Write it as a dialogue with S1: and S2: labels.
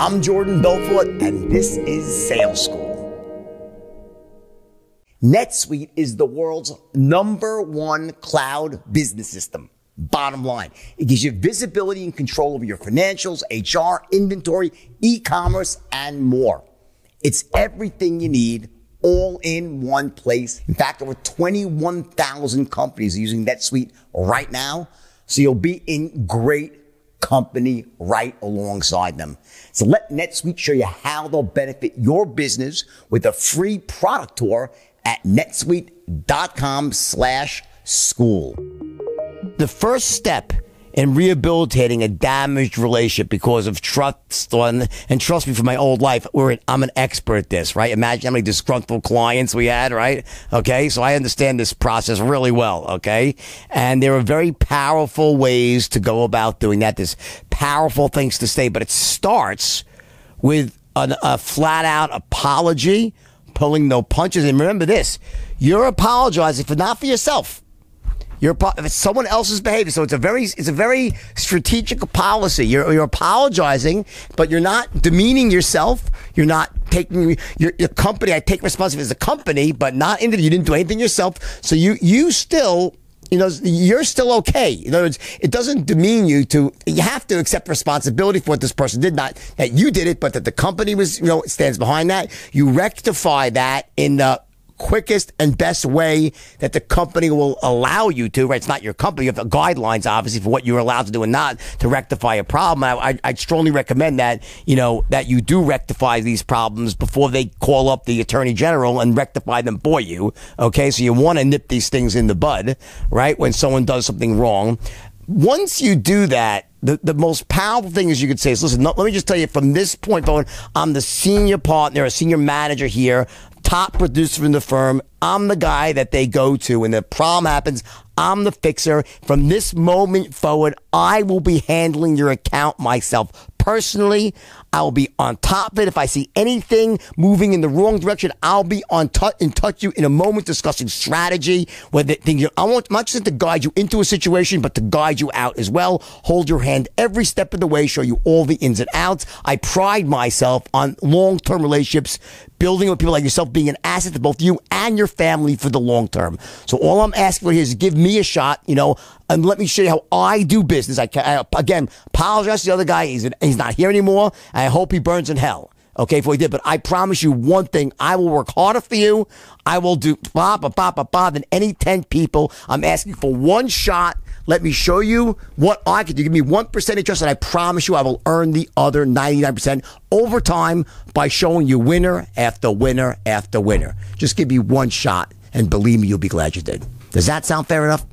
S1: I'm Jordan Belfort, and this is Sales School. NetSuite is the world's number one cloud business system. Bottom line, it gives you visibility and control over your financials, HR, inventory, e-commerce, and more. It's everything you need all in one place. In fact, over 21,000 companies are using NetSuite right now. So you'll be in great company right alongside them. So let NetSuite show you how they'll benefit your business with a free product tour at netsuite.com slash school. The first step in rehabilitating a damaged relationship because of trust and, and trust me for my old life, we're I'm an expert at this, right? Imagine how many disgruntled clients we had, right? Okay. So I understand this process really well. Okay. And there are very powerful ways to go about doing that. There's powerful things to say, but it starts with an, a flat out apology, pulling no punches. And remember this, you're apologizing for not for yourself it's someone else's behavior. So it's a very it's a very strategic policy. You're you're apologizing, but you're not demeaning yourself. You're not taking your, your company. I take responsibility as a company, but not into you didn't do anything yourself. So you you still you know, you're still okay. In other words, it doesn't demean you to, you have to accept responsibility for what this person did. Not that you did it, but that the company was, you know, stands behind that. You rectify that in the quickest and best way that the company will allow you to, right? It's not your company. You have the guidelines, obviously, for what you're allowed to do and not to rectify a problem. I, I, strongly recommend that, you know, that you do rectify these problems before they call up the attorney general and rectify them for you. Okay. So you want to nip these things in the bud, right? When someone does something wrong. Once you do that, the, the most powerful thing is you could say is, listen, no, let me just tell you from this point forward, I'm the senior partner, a senior manager here top producer in the firm. I'm the guy that they go to when the problem happens. I'm the fixer. From this moment forward, I will be handling your account myself personally. I will be on top of it. If I see anything moving in the wrong direction, I'll be on touch in touch you in a moment discussing strategy. Whether things I want not just to guide you into a situation, but to guide you out as well. Hold your hand every step of the way, show you all the ins and outs. I pride myself on long term relationships, building with people like yourself, being an asset to both you and your family for the long term. So all I'm asking for here is give me a shot, you know, and let me show you how I do business. I, I again apologize to the other guy. He's he's not here anymore. I hope he burns in hell. Okay, for he did. But I promise you one thing. I will work harder for you. I will do blah, blah, blah, blah, blah than any 10 people. I'm asking for one shot. Let me show you what I can do. Give me 1% interest and I promise you I will earn the other 99% over time by showing you winner after winner after winner. Just give me one shot and believe me, you'll be glad you did. Does that sound fair enough?